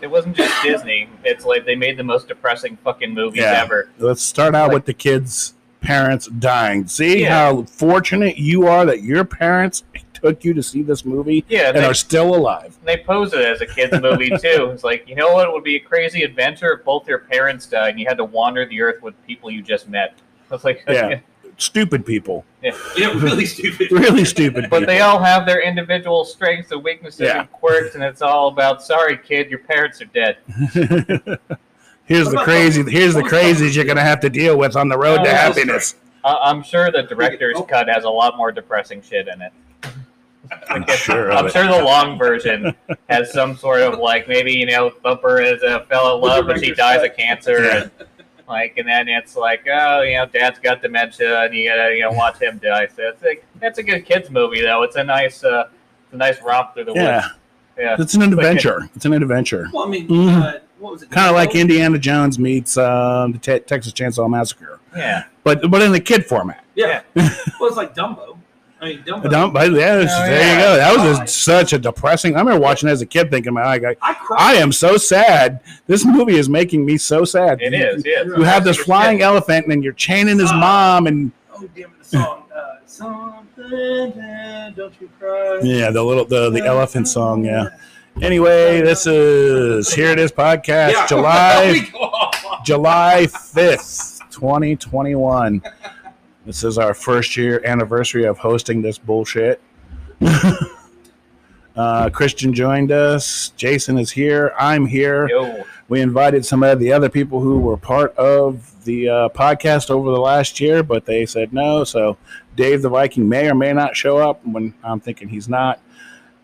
It wasn't just Disney. It's like they made the most depressing fucking movies Yeah. ever. Let's start out Like- with the kids' parents dying. See Yeah. how fortunate you are that your parents took you to see this movie Yeah, and they, are still alive. they pose it as a kids movie too. It's like you know what would be a crazy adventure if both your parents died and you had to wander the earth with people you just met. It's like Yeah. Stupid people, Yeah, really stupid. really stupid. But they all have their individual strengths and weaknesses Yeah. and quirks, and it's all about sorry, kid, your parents are dead. here's the crazy. Here's the crazies you're gonna have to deal with on the road Oh, to happiness. Uh, I'm sure the director's Oh. cut has a lot more depressing shit in it. I'm sure I'm it. sure the long version has some sort of like maybe you know Bumper is a fell in love, but she dies cut. of cancer, Yeah. and like, and then it's like oh you know Dad's got dementia, and you gotta you know watch him die. So it's like that's a good kids movie though. It's a nice uh, it's a nice romp through the Yeah, woods. Yeah, it's an adventure. It's an adventure. Well, I mean, Mhm. uh, what was it? Kind of like Indiana Jones meets um, the Te- Texas Chainsaw Massacre, yeah. but but in the kid format. Yeah. well, it's like Dumbo. I mean, Dumbo. Don't, but yeah, Oh, there yeah. you go. That was a, such a depressing. I remember watching as a kid, thinking, "My, I, I. I am so sad. This movie is making me so sad." It is. Yeah. You have this flying elephant, and you're chaining his Ah. mom, and Oh, damn it, the song. Uh, Something, don't you cry. yeah, the little the the elephant song. Yeah. Anyway, this is here it is podcast Yeah. July We go off. July fifth, twenty twenty one. This is our first year anniversary of hosting this bullshit. uh, Christian joined us. Jason is here. I'm here. Yo, We invited some of the other people who were part of the uh, podcast over the last year, but they said no. So Dave the Viking may or may not show up. When I'm thinking he's not,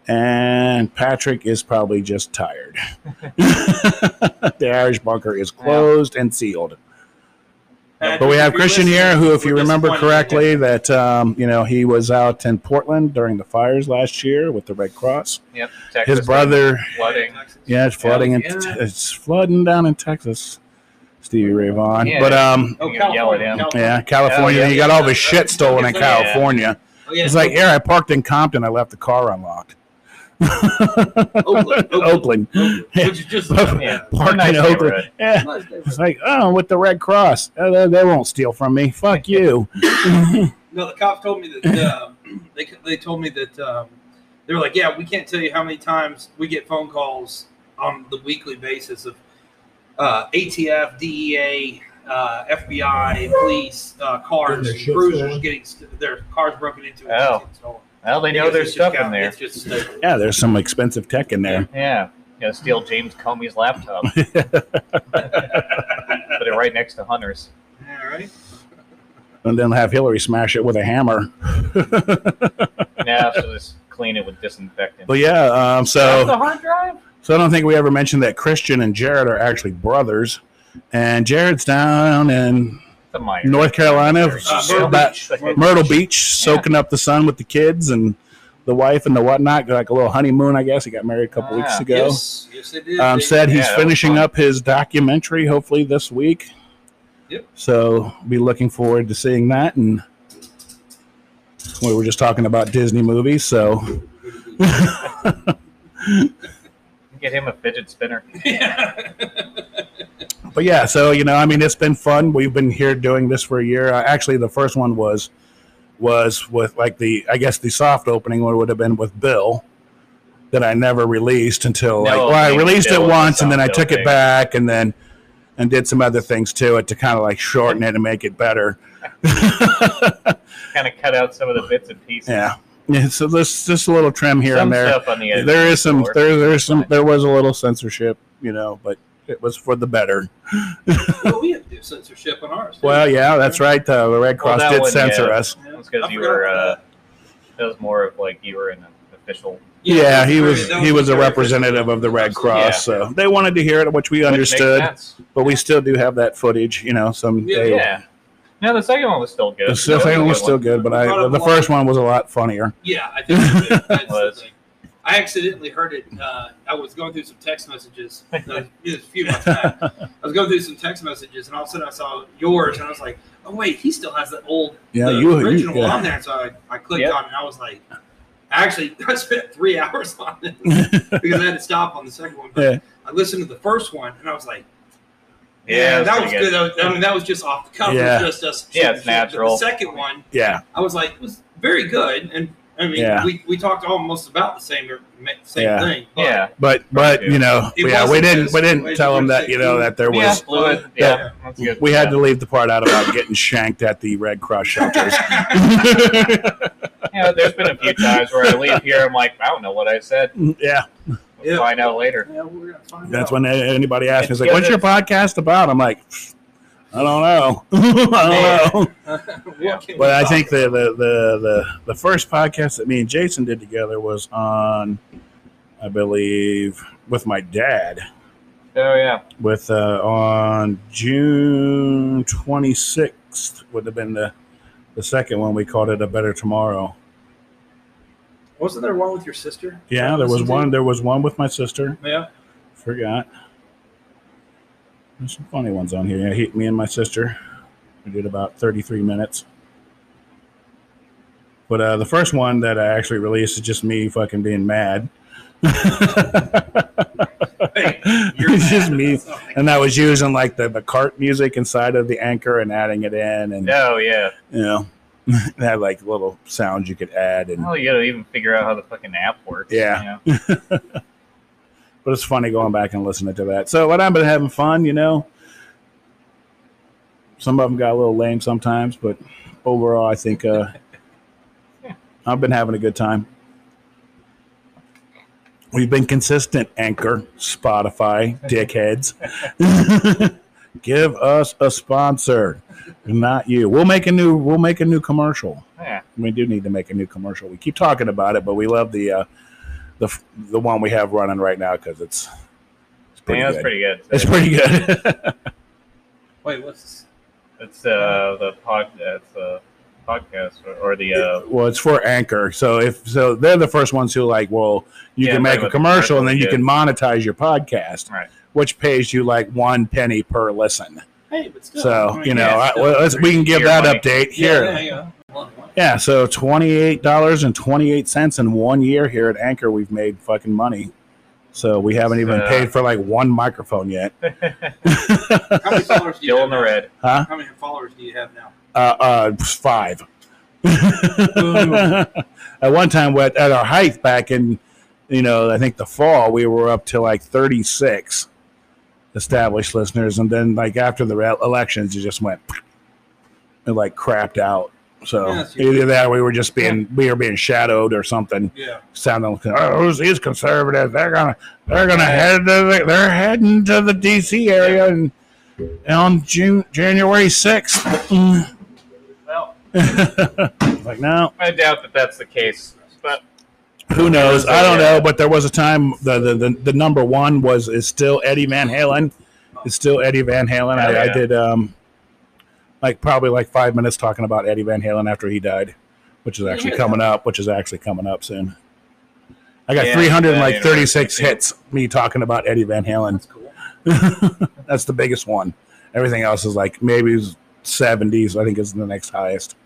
and Patrick is probably just tired. the Irish bunker is closed and sealed. And But we have if you're Christian listening, here, who, if you we're remember disappointed in correctly, that um, you know he was out in Portland during the fires last year with the Red Cross. yep. Texas His brother, flooding. yeah, it's flooding, Yeah. and it's flooding down in Texas. Stevie Ray Vaughan, Yeah. but um, Oh, You yell at California. him. California. yeah, California. yeah, he got all of his shit stolen in Yeah. California. Oh, yeah. It's like, yeah, I parked in Compton. I left the car unlocked. Oakland. Oakland. Yeah. Which is just. Yeah. Parked Nice in Oakland. Yeah. Nice. It's like, oh, with the Red Cross, Uh, they, they won't steal from me. Fuck you. No, the cops told me that um, they they told me that um, they were like, yeah, we can't tell you how many times we get phone calls on the weekly basis of uh, ATF, DEA, uh, FBI, police, uh, cars, Getting cruisers getting their cars broken into. and Oh. getting stolen. Well, they know there's stuff in there. It's just stupid. Yeah, there's some expensive tech in there. Yeah. You gotta steal James Comey's laptop. Put it right next to Hunter's. All right. And then have Hillary smash it with a hammer. Now, so just clean it with disinfectant. But yeah, um, That's so the hard drive? so I don't think we ever mentioned that Christian and Jared are actually brothers, and Jared's down in The minor. North Carolina, Uh, Myrtle about Beach. Myrtle Beach, soaking up the sun with the kids and the wife and the whatnot, like a little honeymoon, I guess. He got married a couple Ah, weeks ago. Yes. Yes, it is. Um, said he's Yeah, finishing up his documentary, hopefully this week. Yep. So be looking forward to seeing that. And we were just talking about Disney movies, so Get him a fidget spinner. yeah. But yeah, so you know, I mean, it's been fun. We've been here doing this for a year. Uh, actually, the first one was was with like the I guess the soft opening one would have been with Bill that I never released until like well, I released Bill it once and then I took it back and then and did some other things to it to kind of like shorten it and make it better. Kind of cut out some of the bits and pieces. yeah. Yeah, so this just a little trim here some and there. the. There is some there there's some there was a little censorship, you know, but it was for the better. well, we have to do censorship on ours. too. Well, yeah, that's right. Uh, the Red Cross that did one, censor yeah. us. That's because you were. Uh, that was more of like you were in an official. Yeah, he was he was a representative of the Red Cross, Yeah. so they wanted to hear it, which we which understood. sense. But we still do have that footage, you know. Some Yeah, they- Yeah. No, the second one was still good. the That was a second one was still good, but I the first one was a lot funnier. Yeah, I think so, too. That's the Was. Thing. I accidentally heard it. Uh, I was going through some text messages. Uh, it was a few months back. I was going through some text messages, and all of a sudden I saw yours, and I was like, "Oh wait, he still has the old, Yeah, the you, you original yeah. on there." So I, I clicked Yep. on it, and I was like, "Actually, I spent three hours on it because I had to stop on the second one." But Yeah. I listened to the first one and I was like, Yeah, yeah, it's that was pretty good. I mean, that was just off the cuff. Yeah. It was just us. Yeah, it's natural. The second one, Yeah, I was like, was very good, and I mean, Yeah. we, we talked almost about the same same Yeah. thing. but- Yeah. but but you know, It yeah, we didn't we didn't tell you them that you know that there yeah, was. fluid. Yeah. Yeah, that's good. We had to leave the part out about getting shanked at the Red Cross shelters. Yeah, there's been a few times where I leave here, I'm like, I don't know what I said. Mm, yeah, We'll Yeah. find out later. Yeah, we're gonna find that's out. when anybody asks me, It's it's like, "What's your podcast about?" I'm like, "I don't know, I don't know." Yeah. But I think the, the the the the first podcast that me and Jason did together was on, I believe, with my dad. Oh yeah. With uh, on June 26th would have been the the second one. We called it a better tomorrow. wasn't there one with your sister? Yeah, there was one. There was one with my sister. Yeah, Forgot. There's some funny ones on here. Yeah, he, me and my sister. We did about 33 minutes. But uh, the first one that I actually released is just me fucking being mad. Hey, it's just me. And I was using like the, the cart music inside of the anchor and adding it in. And, Oh yeah. you know, it had like little sounds you could add. And Well, you gotta even figure out how the fucking app works. Yeah. you know? but it's funny going back and listening to that. So, what I've been having fun, you know. Some of them got a little lame sometimes, but overall, I think uh, I've been having a good time. We've been consistent, Anchor, Spotify, dickheads. Give us a sponsor, not you. We'll make a new. We'll make a new commercial. Yeah. We do need to make a new commercial. We keep talking about it, but we love the uh, the the one we have running right now because it's it's pretty yeah, that's good. pretty good. It's pretty good. Wait, what's this? It's uh the pod. It's a podcast or, or the uh. well, it's for Anchor, so if so, they're the first ones who like, well, you Yeah, can make a with the commercial and then you commercial, can monetize your podcast, Right. which pays you like one penny per listen. Hey, but still. So I mean, you know, yeah, I, well, let's, we can give that money. update Yeah, here. yeah, yeah. One, one. Yeah, so twenty eight dollars and twenty eight cents in one year here at Anchor, we've made fucking money. So we haven't even Uh, paid for like one microphone yet. How many followers do you Still have in the now? red. Huh? How many followers do you have now? Uh, uh, five. at one time, at at our height back in, you know, I think the fall, we were up to like thirty six established listeners, and then like after the re- elections, it just went, it like crapped out. So Yeah, that's either that, or we were just being we were being shadowed or something. Yeah. sounding like oh who's these conservatives they're gonna they're gonna head to the, they're heading to the dc area and on june january 6th Well, like no. I doubt that that's the case, but who knows? I don't know but there was a time the, the the, the number one was is still eddie van halen. It's still eddie van halen. I, Oh, I yeah. did um like probably like five minutes talking about eddie van halen after he died which is actually coming up which is actually coming up soon i got Yeah, 336 yeah, hits me talking about eddie van halen That's cool. That's the biggest one. Everything else is like maybe seventies. I think is the next highest.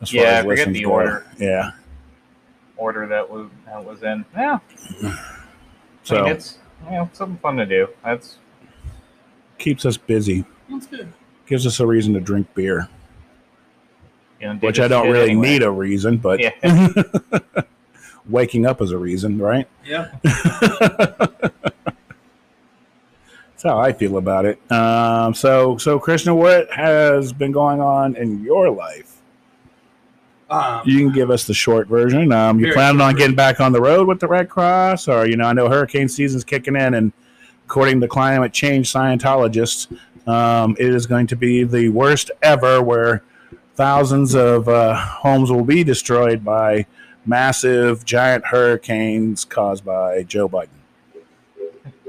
As Yeah, I forget listens the go. order. Yeah. order that was that was in. Yeah, I So mean, it's you know something fun to do. That's keeps us busy. That's good. Gives us a reason to drink beer, you which I don't really anyway. need a reason, but Yeah. waking up is a reason, right? Yeah. That's how I feel about it. Um, so, so Christian, what has been going on in your life? Um, You can give us the short version. Um, you Very planning on getting back on the road with the Red Cross, or you know, I know hurricane season's kicking in, and according to climate change Scientologists, um, it is going to be the worst ever, where thousands of uh, homes will be destroyed by massive, giant hurricanes caused by Joe Biden.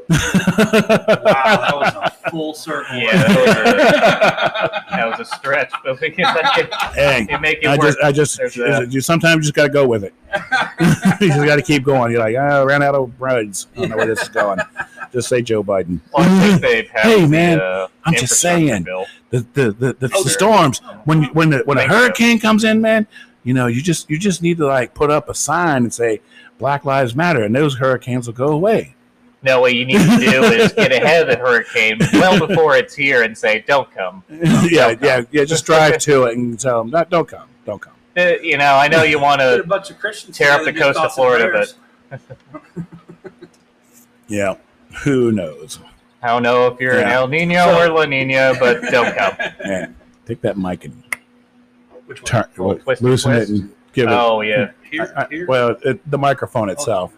wow, that was a full circle. Yeah, that was a, that was a stretch, but we can make it, hey, it make it I work. just, I just, There's that. you sometimes just got to go with it. you just got to keep going. You're like, oh, I ran out of roads. I don't know where this is going. Just say Joe Biden. Well, I think they passed Hey, the, man, uh, I'm just saying. Bill. The the the, the, Oh, the storms when when the, when a Thank you. hurricane comes in, man. You know, you just you just need to like put up a sign and say Black Lives Matter, and those hurricanes will go away. No, what you need to do is get ahead of the hurricane well before it's here and say, "Don't come." yeah, yeah, yeah. Just drive to it and tell them, "Not, don't come, don't come." Uh, you know, I know you want Get a to. bunch of Christians tear up the coast of Florida, but Yeah, who knows? I don't know if you're an El Nino So- or La Nina, but don't come. Yeah, take that mic and Which one? turn, Oh, twist and loosen twist. it and give it. Oh yeah, Here, I- I- here? well, it, the microphone itself.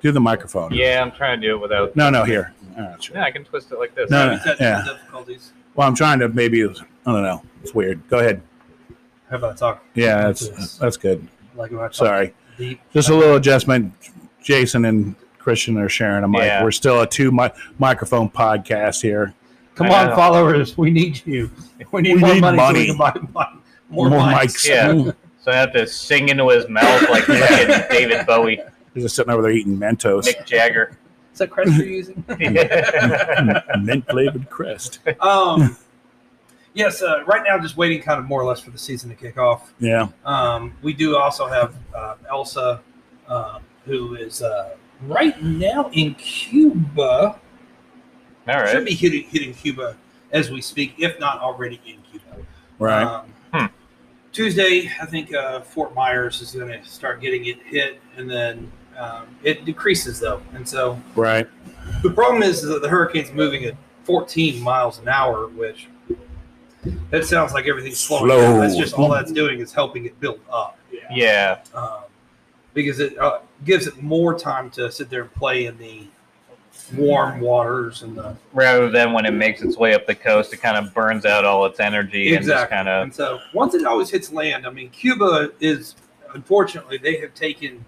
Do the microphone. yeah. I'm trying to do it without. No, no, here. All right, sure. Yeah, I can twist it like this. No, no. Technical yeah. difficulties. Well, I'm trying to maybe. I don't know. It's weird. Go ahead. How about talk Yeah, that's that's good. like when Sorry. deep? Just a little adjustment. Jason and Christian are sharing a mic. Yeah. We're still a two mi- microphone podcast here. Come I on, know. followers. We need you. We need We more need money, money. so we buy mon- More, mics. Yeah. So I have to sing into his mouth like David Bowie, They're just sitting over there eating Mentos, Mick Jagger. Is that crest you're using? mint flavored crest. Um, yes, uh, right now, just waiting kind of more or less for the season to kick off. Yeah. Um, we do also have uh, Elsa, uh, who is uh, right now in Cuba. All Should be hitting, hitting Cuba as we speak, if not already in Cuba. Right. Um, Hmm. Tuesday, I think uh, Fort Myers is going to start getting it hit, and then um, it decreases though. And so right. the problem is that the hurricane's moving at 14 miles an hour, which that sounds like everything's slowing Slow. down. That's just all that's doing is helping it build up. Yeah. Um, because it uh, gives it more time to sit there and play in the warm waters and the Rather than when it makes its way up the coast, it kind of burns out all its energy and just exactly. kind of. And so once it always hits land, I mean, Cuba is unfortunately they have taken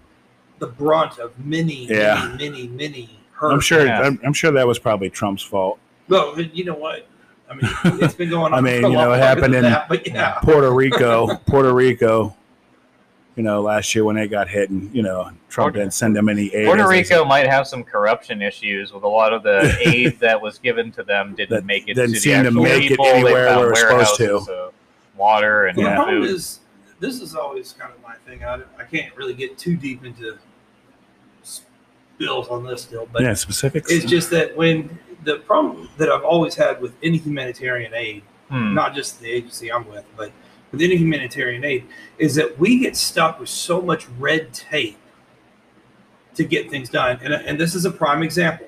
the brunt of many, Yeah. many, many, many I'm sure. Yeah. I'm, I'm sure that was probably Trump's fault. Well, you know what? I mean, it's been going on. I mean, for you know, it happened in- that, but yeah. Puerto Rico, Puerto Rico. You know, last year when they got hit, and you know, Trump Puerto- didn't send them any aid. Puerto Rico might have some corruption issues with a lot of the aid that was given to them didn't That make it didn't to seem the to make it people. They anywhere found where it was supposed to. warehouses Water and Well, the problem food. is, this is always kind of my thing. I, I can't really get too deep into bills on this still, but Yeah, specifics. it's just that when the problem that I've always had with any humanitarian aid, Hmm. not just the agency I'm with, but with any humanitarian aid, is that we get stuck with so much red tape to get things done. And, and this is a prime example.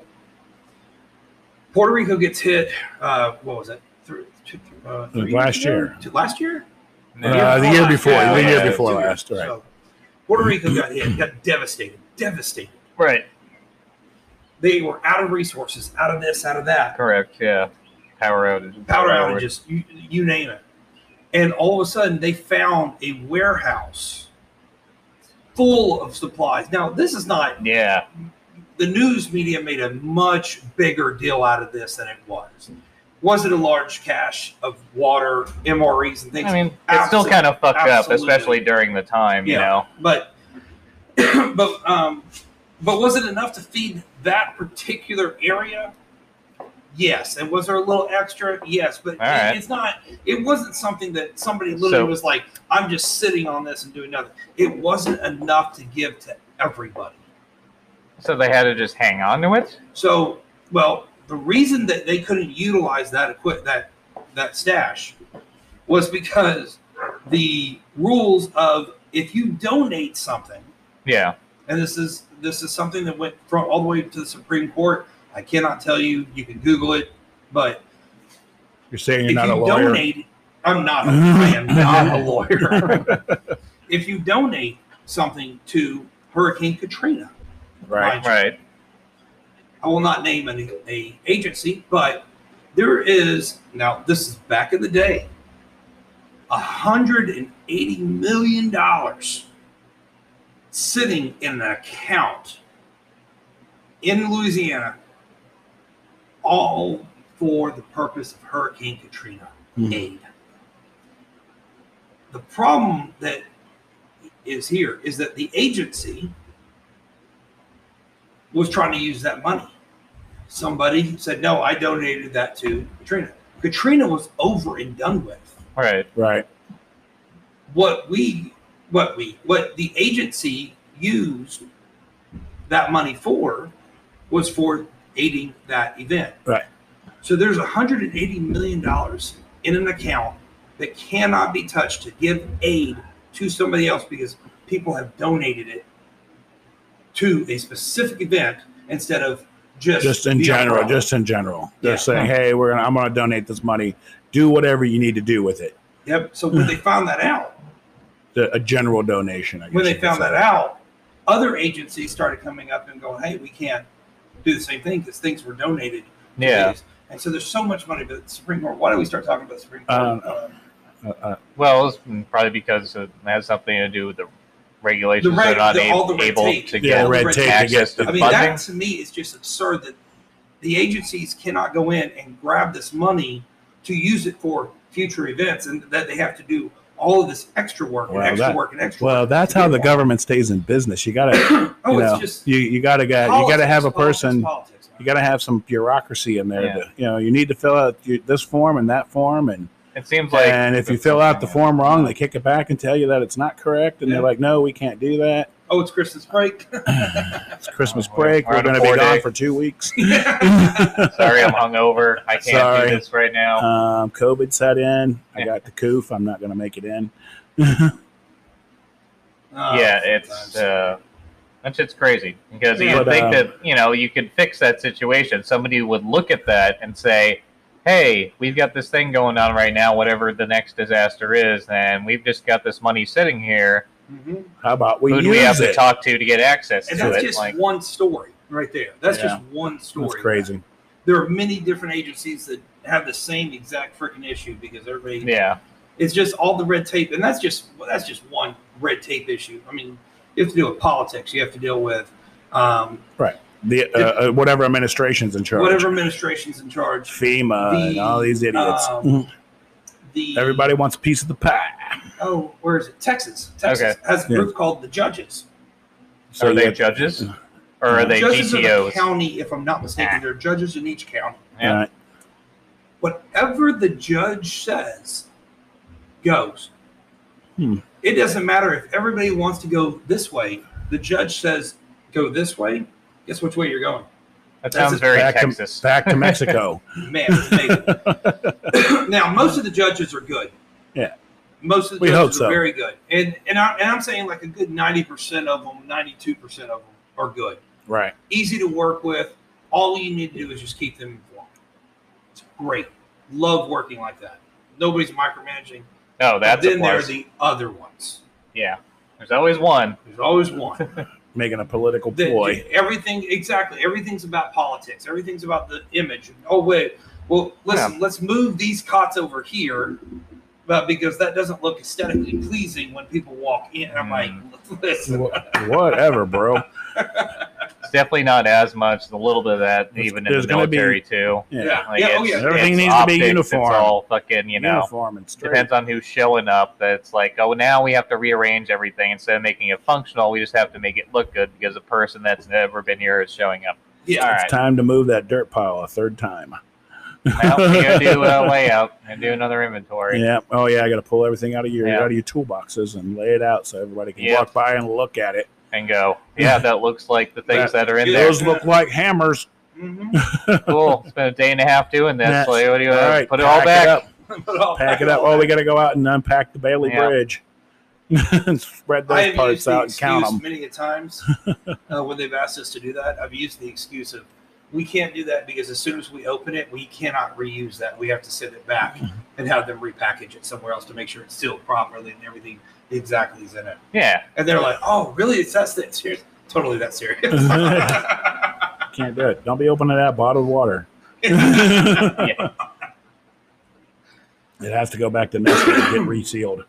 Puerto Rico gets hit, uh, what was it? Three, two, uh, three Last years year. Two- Last year? Uh, the year before, Yeah, the year yeah, before two last, right? So, Puerto Rico got hit, got devastated, devastated. Right. They were out of resources, out of this, out of that. Correct. Yeah. Power outages. power outages, you, you name it. And all of a sudden, they found a warehouse full of supplies. Now, this is not Yeah. the news media made a much bigger deal out of this than it was. Was it a large cache of water, MREs, and things? I mean, it's still kind of fucked up, especially during the time. You know. but but um, but was it enough to feed that particular area? Yes. And was there a little extra? Yes. But right. it's not. It wasn't something that somebody literally So- was like, "I'm just sitting on this and doing nothing." It wasn't enough to give to everybody. So they had to just hang on to it. So, well, the reason that they couldn't utilize that equip that that stash was because the rules of if you donate something Yeah. and this is this is something that went from all the way to the Supreme Court. I cannot tell you. You can Google it, but You're saying you're if not you a lawyer. donate, I'm not. A, I am not a lawyer. if you donate something to Hurricane Katrina, right. mind Right. I will not name any a agency, but there is now. This is back in the day. A hundred and eighty million dollars sitting in an account in Louisiana, all for the purpose of Hurricane Katrina Hmm. aid. The problem that is here is that the agency was trying to use that money. Somebody said, No, I donated that to Katrina. Katrina was over and done with. Right. Right. What we, what we, what the agency used that money for was for aiding that event. Right. So there's 180 million dollars in an account that cannot be touched to give aid to somebody else because people have donated it to a specific event instead of just just in general, umbrella. just in general. They're Yeah. saying, "Hey, we're gonna, I'm going to donate this money. Do whatever you need to do with it." yep. So when they found that out, The, a general donation. I guess when they found say. that out, other agencies started coming up and going, "Hey, we can't do the same thing because things were donated." Yeah. these." And so there's so much money, but the Supreme Court. Why don't we start talking about the Supreme Court? don't know. Uh, Uh, uh, Well, it's probably because it has something to do with the regulations. The reg- They're not the- all a- the red able tape. to yeah, get the red red tape to access get to I mean, funding. that to me is just absurd that the agencies cannot go in and grab this money to use it for future events, and that they have to do all of this extra work and extra that- work and extra. well, work that's how the government stays in business. You got to, Oh, you it's know, just you you got to get, you got to have a politics, person. Politics, You got to have some bureaucracy in there. Yeah. To, you know, you need to fill out you- this form and that form, and It seems like, and if you fill out the form wrong, they kick it back and tell you that it's not correct, and Yeah. they're like, "No, we can't do that. Oh, it's Christmas break. It's Christmas Oh, break. we're We're going to be four-day. gone for two weeks." sorry, I'm hungover. I can't Sorry. do this right now. Um, COVID set in. I got the coof. I'm not going to make it in. Oh, yeah, it's uh, that shit's crazy because you But, think um, that you know you could fix that situation. Somebody would look at that and say, "Hey, we've got this thing going on right now. Whatever the next disaster is, and we've just got this money sitting here. Mhm. How about we Who use do we have it? to talk to to get access and to that's it?" just Like, one story right there. That's Yeah. just one story. That's crazy. There are many different agencies that have the same exact freaking issue because everybody yeah, It's just all the red tape, and that's just well, that's just one red tape issue. I mean, you have to deal with politics. You have to deal with um, The uh, uh, whatever administration's in charge, whatever administration's in charge. FEMA, and all these idiots. um, Mhm. The Everybody wants a piece of the pie. Oh, where is it? Texas. Texas Okay. has a Yeah. group called the Judges. are they you- judges or are they judges of the GTOs? county, if I'm not mistaken, Ah. they're judges in each county. Yeah. Right. Whatever the judge says goes. Hmm. It doesn't matter if everybody wants to go this way. The judge says go this way. Guess which way you're going. That sounds just very back Texas. To, back to Mexico. Man, it's amazing. now, most of the judges are good. Yeah. Most of the We hope judges so. are very good, and and, I, and I'm saying like a good ninety percent of them, ninety two percent of them are good, right. easy to work with. All you need to do is just keep them informed. It's great. Love working like that. Nobody's micromanaging. no, But that's a then there are the other ones. yeah. There's always one. There's always one. Making a political that ploy. everything exactly. Everything's about politics. Everything's about the image. Oh wait. Well listen let's move these cots over here but because that doesn't look aesthetically pleasing when people walk in. I'm like mm. listen. Wha- Whatever, bro. It's definitely not as much. A little bit of that, There's- even in the gonna be- military too. Yeah. Yeah. Like oh, it's, yeah. Everything it's needs to be uniform. It's all fucking, you know, Uniform and straight. depends on who's showing up. That's like, oh, now we have to rearrange everything instead of making it functional. We just have to make it look good because a person that's never been here is showing up. yeah All It's right, time to move that dirt pile a third time. well, we're gonna do uh, a layout and do another inventory. Yeah. Oh yeah. I got to pull everything out of your Yeah. out of your toolboxes and lay it out so everybody can Yeah. walk by and look at it. And go, yeah, that looks like the things that are in there. Those look like hammers. Mhm. Cool. Spent a day and a half doing this. That's- Like, what do you all right, put it all back? It up. But I'll Pack it up. Oh, we got to go out and unpack the Bailey Yeah. Bridge. and spread those parts out and count them. many a times uh, when they've asked us to do that. I've used the excuse of we can't do that because as soon as we open it, we cannot reuse that. We have to send it back and have them repackage it somewhere else to make sure it's sealed properly and everything exactly is in it. Yeah. And they're like, "Oh, really? It's that's that serious? Totally that serious." Can't do it. Don't be opening that bottled water. Yeah. It has to go back to Nestle and get resealed.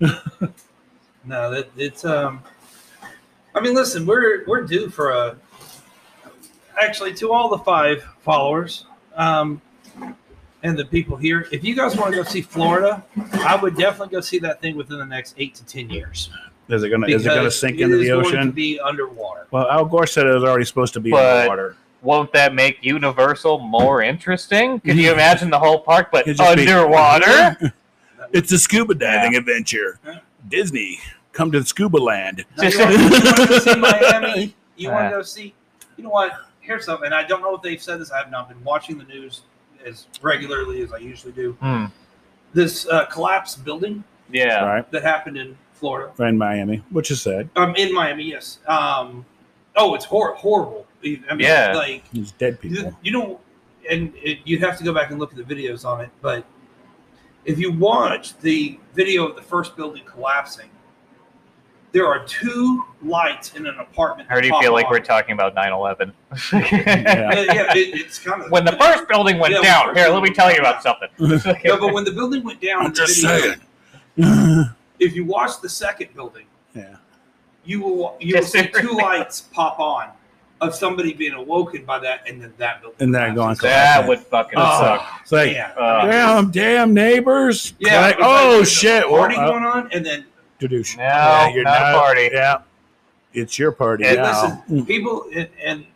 no, that it's um. I mean, listen, we're we're due for a. Actually, to all the five followers, um, and the people here, if you guys want to go see Florida, I would definitely go see that thing within the next eight to ten years. Is it gonna is it gonna sink it into is the going to ocean? be underwater. Well, Al Gore said it was already supposed to be But- underwater. Won't that make Universal more interesting? Can you mm-hmm. imagine the whole park, but It'd be- underwater? It's a scuba diving adventure. Yeah. Disney, come to Scuba Land. Now, you, want, you want to go see Miami? You want to go see? You know what? here's something. And I don't know if they've said this. I have not been watching the news as regularly as I usually do. Hmm. This uh, collapsed building Yeah. Right. that happened in Florida, In Miami, which is sad. um, in Miami. Yes. Um, oh, it's hor- horrible. I mean, Yeah. like These dead you, people. you know, and it, you'd have to go back and look at the videos on it. But if you watch the video of the first building collapsing, there are two lights in an apartment. I already that feel pop like we're talking about 9/11. Yeah. yeah, yeah, it, it's kind of when the first building went Yeah, down, here, let me tell you about something. No, but when the building went down, I'm just video, saying. If you watch the second building, yeah. you will you will see two lights pop on of somebody being awoken by that, and then that building. And then going collapses. that would fucking Oh, suck. It's like, man. Uh, damn, damn neighbors. Yeah. Like, it's like oh shit. Party Well, uh, going on, and then Doosh. No, Yeah, you're not, a party. Yeah, it's your party And now. listen, people and, and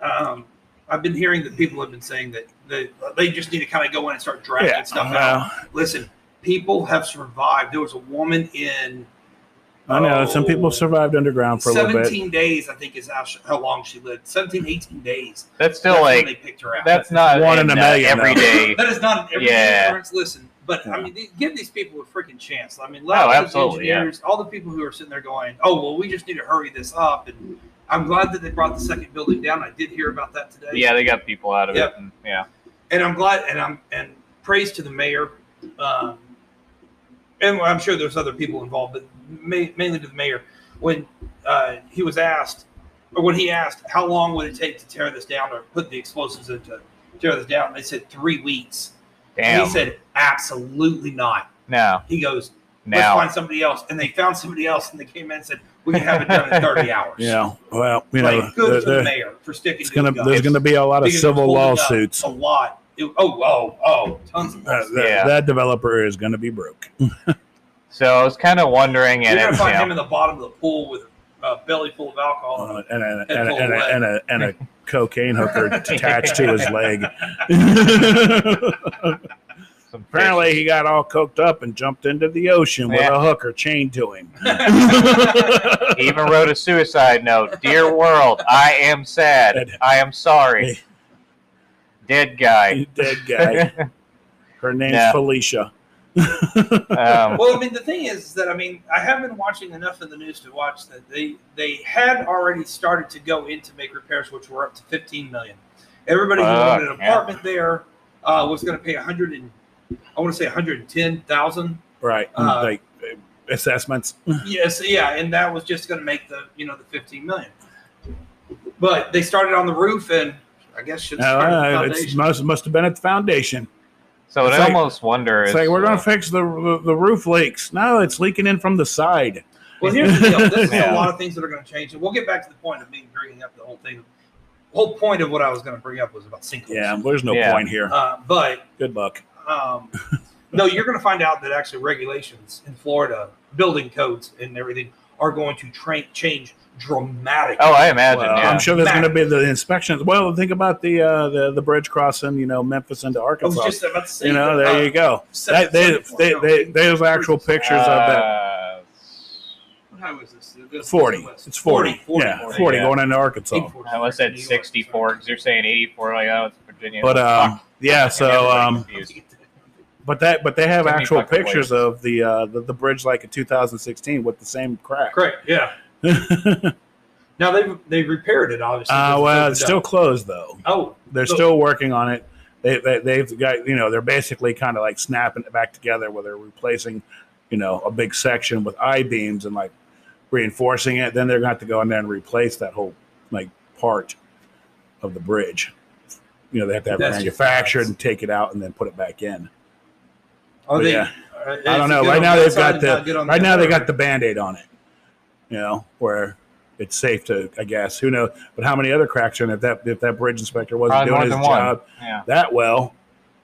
um, I've been hearing that people have been saying that they, they just need to kind of go in and start dragging yeah, stuff out. Listen, people have survived. There was a woman in I know some people Oh. survived underground for a little bit. 17 days, I think, is how, she, how long she lived. 17, 18 days. That's still That's when like they picked her out. that's not One in a uh, million, every day. that is not an everyday Yeah. occurrence. Listen, but I mean, they- give these people a freaking chance. I mean, Oh, lots of absolutely, yeah. engineers, all the people who are sitting there going, "Oh, well, we just need to hurry this up." And I'm glad that they brought the second building down. I did hear about that today. Yeah, they got people out of Yep. it. And, yeah. and I'm glad, and I'm and praise to the mayor, um, and I'm sure there's other people involved, but ma- mainly to the mayor when uh, he was asked, or when he asked, how long would it take to tear this down or put the explosives in to tear this down? They said three weeks. And Damn. he said, absolutely not. no. He goes, let's Now. find somebody else. And they found somebody else, and they came in and said, we can have it done in 30 hours. Yeah, well, you like, know, good for the- the the- mayor for sticking it's to gonna his there's gonna be a lot of civil it's holding up lawsuits. A lot. It- oh, oh, oh, tons of Uh, lawsuits. that, Yeah. that developer is gonna be broke. So I was kind of wondering, You're and going to find you him in the bottom of the pool with a belly full of alcohol. Uh, and, a, and, Head a, full and, a, and, a, and a cocaine hooker attached to his leg. Apparently, he got all coked up and jumped into the ocean with a hooker chained to him. He even wrote a suicide note. Dear world, I am sad. I am sorry. Dead guy. Dead guy. Her name's Yeah. Felicia. Um, well, I mean, the thing is that I mean, I have been watching enough of the news to watch that they they had already started to go in to make repairs, which were up to 15 million. Everybody who Fuck, owned an yeah. apartment there uh, was going to pay 100 and I want to say 110,000. Right. Uh, like uh, assessments. Yes, yeah, and that was just going to make the you know the 15 million. But they started on the roof, and I guess should have started the Uh, it's foundation. must, must have been at the foundation. So It's I like- almost wonder. It's is, like we're uh, gonna fix the, the the roof leaks. No, it's leaking in from the side. Well, here's the deal. There's Yeah. a lot of things that are going to change, and we'll get back to the point of me bringing up the whole thing. The whole point of what I was going to bring up was about sinkholes. Yeah, there's no Yeah. point here. Uh, but Good luck. um, no, you're going to find out that actually regulations in Florida, building codes and everything, are going to tra- change dramatically. Oh, I imagine. Well, yeah. I'm sure there's going to be the inspections. Well, think about the uh, the the bridge crossing, you know, Memphis into I was Arkansas. just about to say, You know, that, there uh, you go. That, they, seven- they, no, they, there's actual pictures of that. Uh, What highway is this? It 40. It's 40. 40, yeah, 40, 40 yeah. going into Arkansas. I almost said 64 because you're saying 84. Like, oh, it's Virginia. But um, yeah, so um, but that but they have actual fucking pictures of the, uh, the the bridge like in 2016 with the same crack. Correct. Yeah. Now they've they've repaired it, obviously. Uh, well, it's still closed though. Oh, They're So- still working on it. They, they they've got you know they're basically kind of like snapping it back together where they're replacing you know a big section with I beams and like reinforcing it. Then they're going to have to go in there and replace that whole like part of the bridge. You know they have to have it That's just manufactured and take it out and then put it back in. But they? yeah. uh, I don't know. Right now they've got the right now they got the band-aid on it. You know where it's safe to I guess who knows. But how many other cracks are in? If that if that bridge inspector wasn't Probably doing his job Yeah. that well,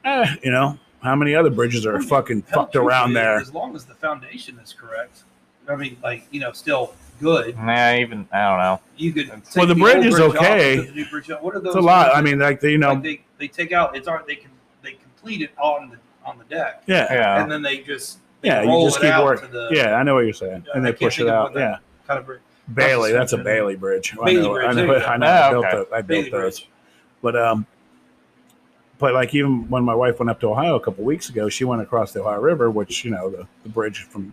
eh, you know how many other bridges are Well, fucking fucked around there? As long as the foundation is correct, I mean, like you know, still good. Nah, even I don't know. You could. Well, take the old bridge is off, okay. the new bridge. What are those? It's a lot. ones I mean, like they, you know, like they they take out. It's aren't they can they complete it on the on the deck, yeah, Yeah. and then they just they yeah. You just it keep working. the Yeah, I know what you're saying, Yeah, and I they push it out. what that- Yeah, kind of bridge. Bailey. That's a Bailey Bridge. I know. Bridge, I know. you go. I, know. Oh, I built, okay. those, I built those. Bridge. But um, but like even when my wife went up to Ohio a couple weeks ago, she went across the Ohio River, which you know the, the bridge from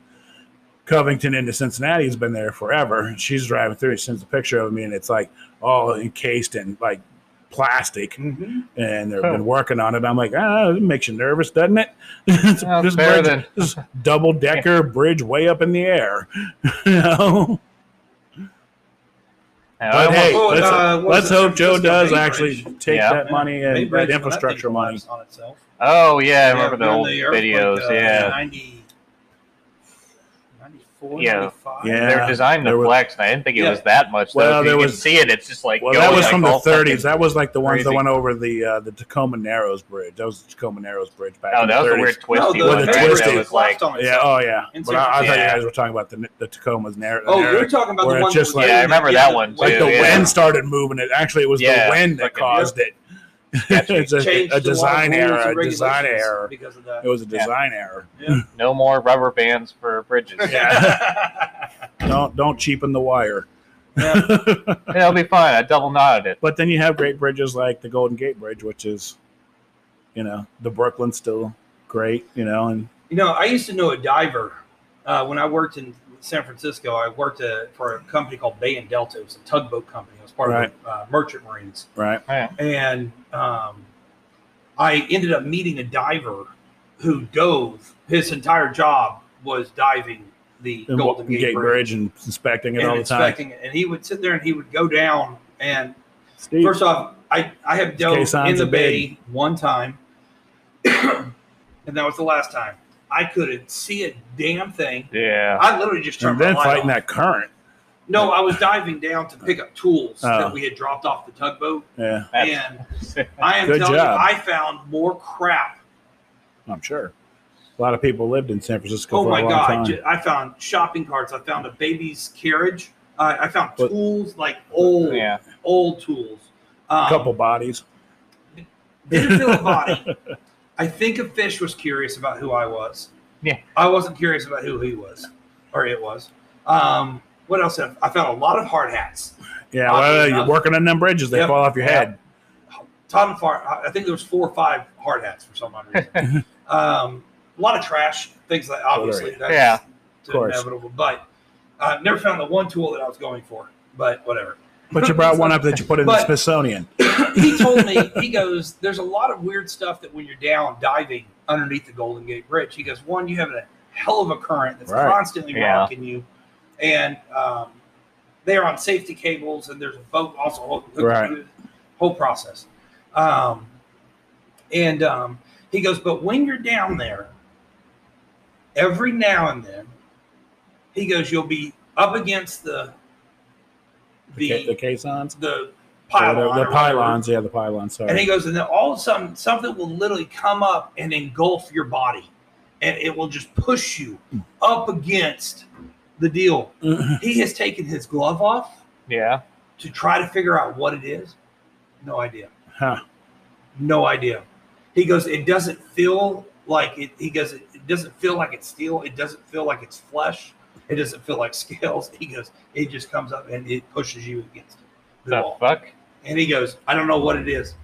Covington into Cincinnati has been there forever. She's driving through. She sends a picture of me, and it's like all encased in like plastic, Mhm. and they've Huh. been working on it. I'm like, ah, it makes you nervous, doesn't it? It's- Well, this bridge, this double decker bridge way up in the air. you know. And I But hey, Oh, let's, uh, let's hope Joe does actually Bridge? take Yeah. that money and Bridge, that infrastructure money. on itself. oh yeah, I remember the old earthquake, videos. uh, yeah, 90, 94, Yeah. 95. Yeah. they're designed to there was- flex, and I didn't think it Yeah. was that much. Though. Well, If there you was- can see it. It's just like Well, going that was like from the 30s. That was like the ones that went over the uh, the Tacoma Narrows Bridge. That was the Tacoma Narrows Bridge back Oh, in that was the a 30s. weird twisty no, With one. the Bay right? Bridge twisty. Was like, Yeah, oh yeah. But I, I San thought you guys were talking about the the Tacoma's narrow. Oh, narrow- you're talking about where the one just like- Yeah, I remember that one, like the wind started moving it. Actually, it was the wind that caused it. Sketchy. it's a, a design rules, error. A design error. because of that. It was a Yeah. design error. Yeah. no more rubber bands for bridges. Yeah. don't don't cheapen the wire. Yeah. It'll be fine. I double knotted it. But then you have great bridges like the Golden Gate Bridge, which is, you know, the Brooklyn's still great, you know, and You know, I used to know a diver uh, when I worked in San Francisco. I worked uh, for a company called Bay and Delta. It was a tugboat company. I was part Right. of the uh, Merchant Marines, right. and um, I ended up meeting a diver who dove. His entire job was diving the And Golden Gate, Gate, Bridge and inspecting it and all the time. inspecting it. And he would sit there and he would go down. And Steve, first off, I I have dove in the a big- bay one time, and that was the last time. I couldn't see a damn thing. Yeah. I literally just turned and then my light fighting off. that current. No, I was diving down to pick up tools Oh. that we had dropped off the tugboat, Yeah, and I am Good telling job. you, I found more crap. I'm sure. A lot of people lived in San Francisco Oh for my a long god! time. J- I found shopping carts. I found a baby's carriage. Uh, I found What- tools like old, yeah. old tools. Um, a couple bodies. didn't feel a body. I think a fish was curious about who I was. Yeah. I wasn't curious about who he was or it was. Um, what else? Have, I found a lot of hard hats. Yeah, well, you're enough. working on them bridges, they Yep. fall off your head. Ton of far. I think there was four or five hard hats for some odd reason. um, a lot of trash, things like obviously that's Yeah. Of course. inevitable. But I never found the one tool that I was going for. But whatever. But you brought one up that you put in the Smithsonian. he told me he goes there's a lot of weird stuff that when you're down diving underneath the golden gate bridge he goes one you have a hell of a current that's Right. constantly Yeah. rocking you and um, they're on safety cables and there's a boat also Right. the whole process um, and um, he goes but when you're down there every now and then he goes you'll be up against the The, the the caissons? the pylon the, the pylons, yeah, the pylons. Sorry. And he goes, and then all of a sudden, something will literally come up and engulf your body, and it will just push you up against the deal. Mm-hmm. He has taken his glove off Yeah. to try to figure out what it is. No idea. Huh. No idea. He goes, it doesn't feel like it. He goes, it doesn't feel like it's steel. It doesn't feel like it's flesh. It doesn't feel like scales. He goes, it just comes up and it pushes you against the The wall. fuck? And he goes, I don't know what it is.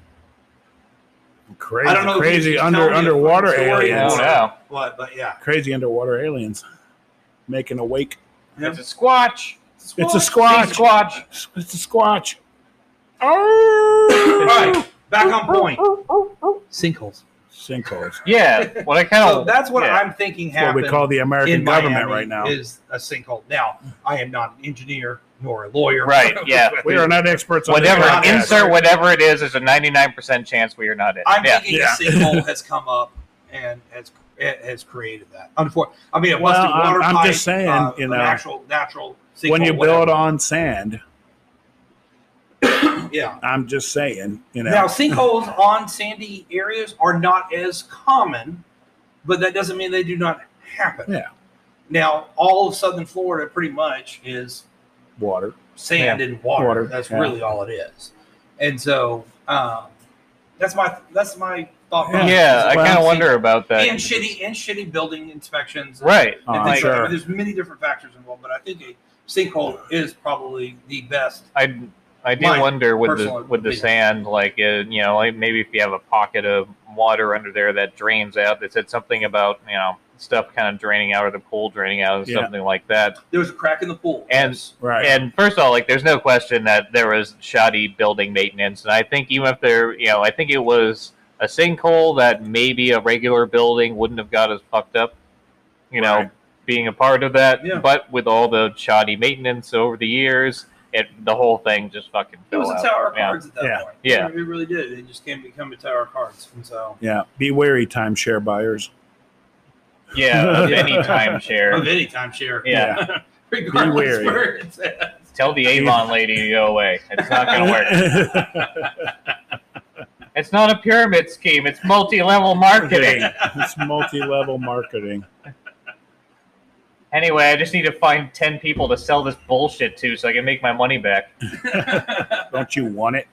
Crazy, I don't know crazy under telling me a underwater aliens. What? But yeah, Crazy underwater aliens making a wake. Yeah. It's a squatch. It's a Sea squatch. squatch. It's a squatch. All right, back on point. Sinkholes. Sinkholes. Yeah. What I kind So of. that's what yeah. I'm thinking That's what we call the American government Miami right now. is a sinkhole. Now, I am not an engineer nor a lawyer. Right, yeah. we are not experts on Whatever. this. Insert whatever it is. There's a 99% chance we are not in. I'm yeah. thinking Yeah. a sinkhole has come up and has it has created that. Unfortunately, I mean, it Well, wasn't I'm- water I'm pipe, just saying, uh, you know, actual natural. Sinkhole, when you whatever. build on sand, yeah. I'm just saying, you know. Now, sinkholes on sandy areas are not as common, but that doesn't mean they do not happen. Yeah. Now, all of southern Florida pretty much is water. sand and water. Water, That's yeah. really all it is. And so, um, that's my that's my thought. Yeah. Yeah, I kind of wonder about that. And shitty and shitty building inspections. Right. And I'm things like sure. There's many different factors involved, but I think a sinkhole is probably the best. I I do My wonder with the with the opinion. sand, like uh, you know, like maybe if you have a pocket of water under there that drains out. They said something about you know stuff kind of draining out or the pool draining out or Yeah. something like that. There was a crack in the pool. And- yes. Right. And first of all, like there's no question that there was shoddy building maintenance, and I think even if there, you know, I think it was a sinkhole that maybe a regular building wouldn't have got as fucked up, you know, Right. being a part of that. Yeah. But with all the shoddy maintenance over the years, it the whole thing just fucking it fell was a tower of Yeah. cards at that Yeah. point. Yeah. it really did. It just came become a tower of cards, and so yeah. Be wary, timeshare buyers. Yeah, of any timeshare. of timeshare. any timeshare. Yeah. regardless wary. where it's at. Tell the Avon lady to go away. It's not going to work. It's not a pyramid scheme. It's multi-level marketing. it's multi-level marketing. Anyway, I just need to find ten people to sell this bullshit to, so I can make my money back. Don't you want it?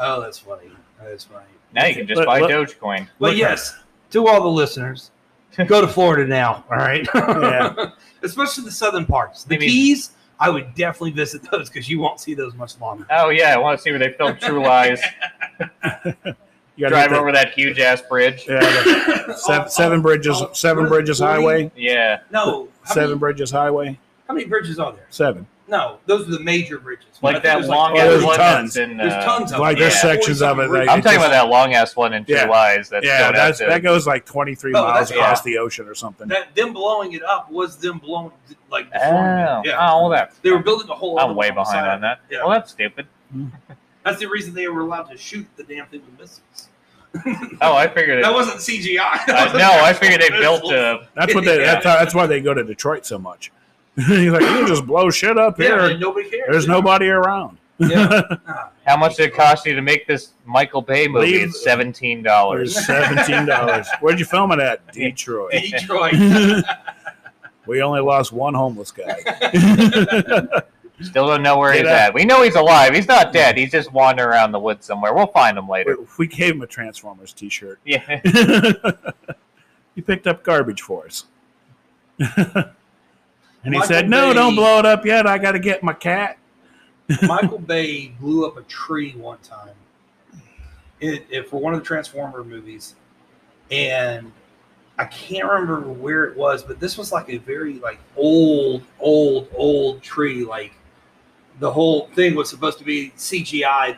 oh, that's funny. That's funny. now you can just Look- buy look- Dogecoin. Well, yes, to all the listeners, go to Florida now. All right. Yeah. Especially the southern parts. The Maybe- Keys, I would definitely visit those because you won't see those much longer. Oh yeah, I want to see where they filmed True Lies. You Drive get over that huge ass bridge. yeah, the seven, seven bridges, Oh, seven what- bridges highway, Yeah, No. Seven Many, bridges highway, how many bridges are there? seven. No, those are the major bridges. Like that long oh, ass there's one tons. that's in. There's Uh, tons of Like them. there's Yeah. sections of it. That I'm it talking just- about that long ass one in True Yeah. Lies. That's Yeah, going up that's, to- that goes like 23 Oh, miles that's- across yeah. the ocean or something. That them blowing it up was them blowing like Oh, deforming it. Yeah. oh, that. They were building a whole. other I'm way one the behind side. on that. Yeah. Well, that's stupid. That's the reason they were allowed to shoot the damn thing with missiles. Oh, I figured it. That wasn't CGI. Uh, no, I figured they built a. That's what they. That's, how, that's why they go to Detroit so much. He's like, you can just blow shit up Yeah, here. and nobody cares. There's yeah. nobody around. Yeah. Ah, How much did it cost you to make this Michael Bay movie? Leave- It's seventeen dollars. seventeen dollars. Where'd you film it at? Detroit. Detroit. we only lost one homeless guy. Still don't know where Get he's out. at. We know he's alive. He's not dead. He's just wandering around the woods somewhere. We'll find him later. we gave him a Transformers T-shirt. Yeah. he picked up garbage for us. And he Michael said, "No, Bay- don't blow it up yet. I got to get my cat." Michael Bay blew up a tree one time it, it- for one of the Transformer movies, and I can't remember where it was, but this was like a very like old, old, old tree. Like the whole thing was supposed to be CGI.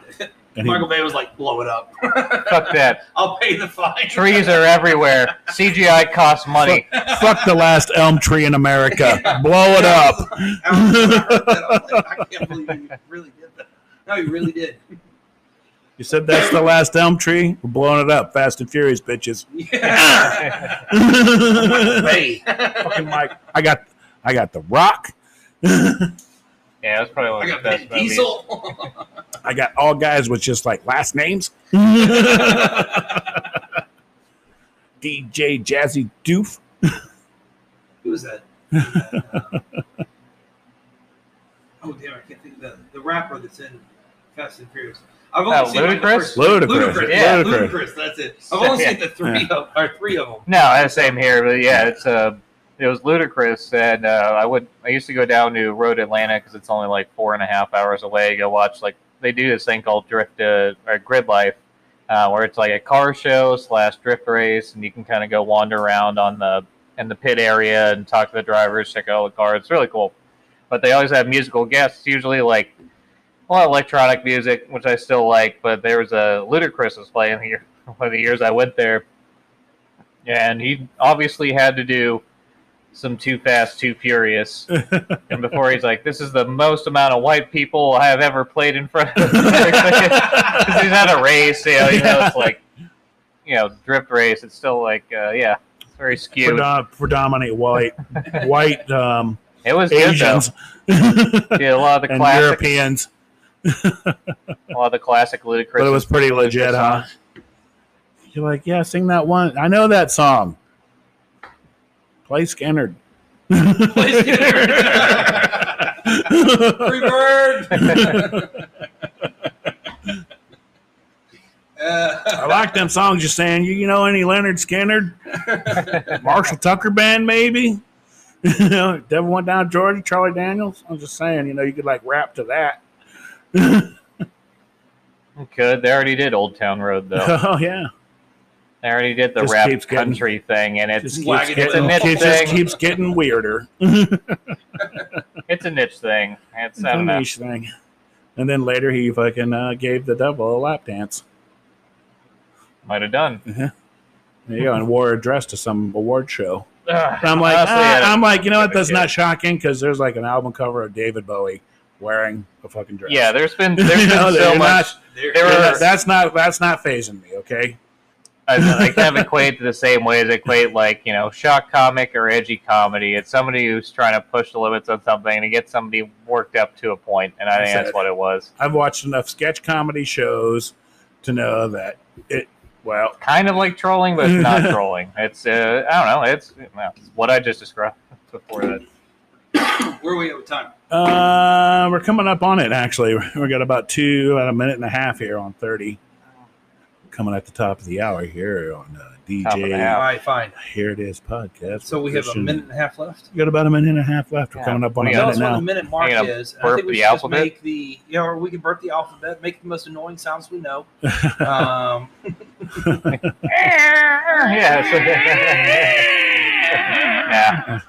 And he- Michael Bay was like, "Blow it up. Fuck that. I'll pay the fine." Trees are everywhere. CGI costs money. Fuck the last elm tree in America. Blow it up. I was like, I can't believe he really did that. No, he really did. You said that's the last elm tree. We're blowing it up. Fast and Furious, bitches. Yeah. Bay. Fucking Mike. I got, I got the Rock. Yeah, that's probably one I of the got best Vin movies. Diesel. I got all guys with just like last names. DJ Jazzy Doof. Who is that? Uh, oh damn! I can't think of the the rapper that's in Fast and Furious. I've only Oh, seen like, the Ludacris? first- Ludacris. Ludacris. Yeah. Yeah, Ludacris. Ludacris. That's it. I've only seen the three of or three of them. No, the same here, but yeah, it's uh, it was ludicrous, and uh, I would I used to go down to Road Atlanta because it's only like four and a half hours away. Go watch like they do this thing called Drift uh, or Grid Life, uh, where it's like a car show slash drift race, and you can kind of go wander around on the in the pit area and talk to the drivers, check out all the cars. It's really cool. But they always have musical guests, usually like a lot of electronic music, which I still like. But there was a Ludacris was playing here one of the years I went there, and he obviously had to do some Too Fast, Too Furious. and before he's like, "This is the most amount of white people I have ever played in front of." He's at a race, you know, you know, it's like, you know, drift race. It's still like, uh, yeah, it's very skewed. Predom- predominantly white, white um, It was Asians good. Yeah, a lot of the classic, Europeans. a lot of the classic ludicrous. But it was pretty legit, huh? You're like, yeah, sing that one. I know that song. Play Skynyrd. Play Free bird. Uh, I like them songs you're saying. You, you know any Lynyrd Skynyrd? Marshall Tucker Band, maybe? you know, Devil went down Georgia, Charlie Daniels. I'm just saying, you know, you could like rap to that. Could they already did Old Town Road though? oh yeah, They already did the Just rap keeps getting- country thing, and it's just keeps wagging it's a getting, niche it just keeps getting weirder. it's a niche thing. It's It's I a don't know. niche thing. And then later he fucking uh, gave the devil a lap dance. Might have done. There you go, and wore a dress to some award show. Ugh, And I'm like, honestly, ah, I'm like, you know what? That's shit. not shocking because there's like an album cover of David Bowie wearing a fucking dress. Yeah, there's been there's You been know, so much. not- There, There Yeah, that's not that's not phasing me. Okay. I, I kind of equate to the same way as I equate like you know shock comic or edgy comedy. It's somebody who's trying to push the limits on something and to get somebody worked up to a point, and I think That's that's what it was. I've watched enough sketch comedy shows to know that it. Well, Kind of like trolling, but it's not trolling. It's uh, I don't know. It's, well, it's what I just described before that. where are we at with time? uh, we're coming up on it. Actually, we got about two, about a minute and a half here on thirty. Coming at the top of the hour here on uh, Top of the DJ. All right, fine. Here it is, podcast. So we have a minute and a half left. We got about a minute and a half left. We're Yeah. coming up on We a minute us what now. the minute mark Hang is. I think we should just make the you know, or we can burp the alphabet, make the most annoying sounds we know. Um, yeah. yeah.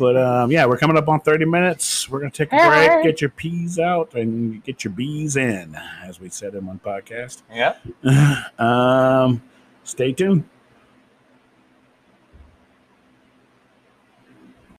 But um, yeah, we're coming up on 30 minutes. We're going to take a break, get your peas out, and get your bees in, as we said in one podcast. Yeah. um, stay tuned.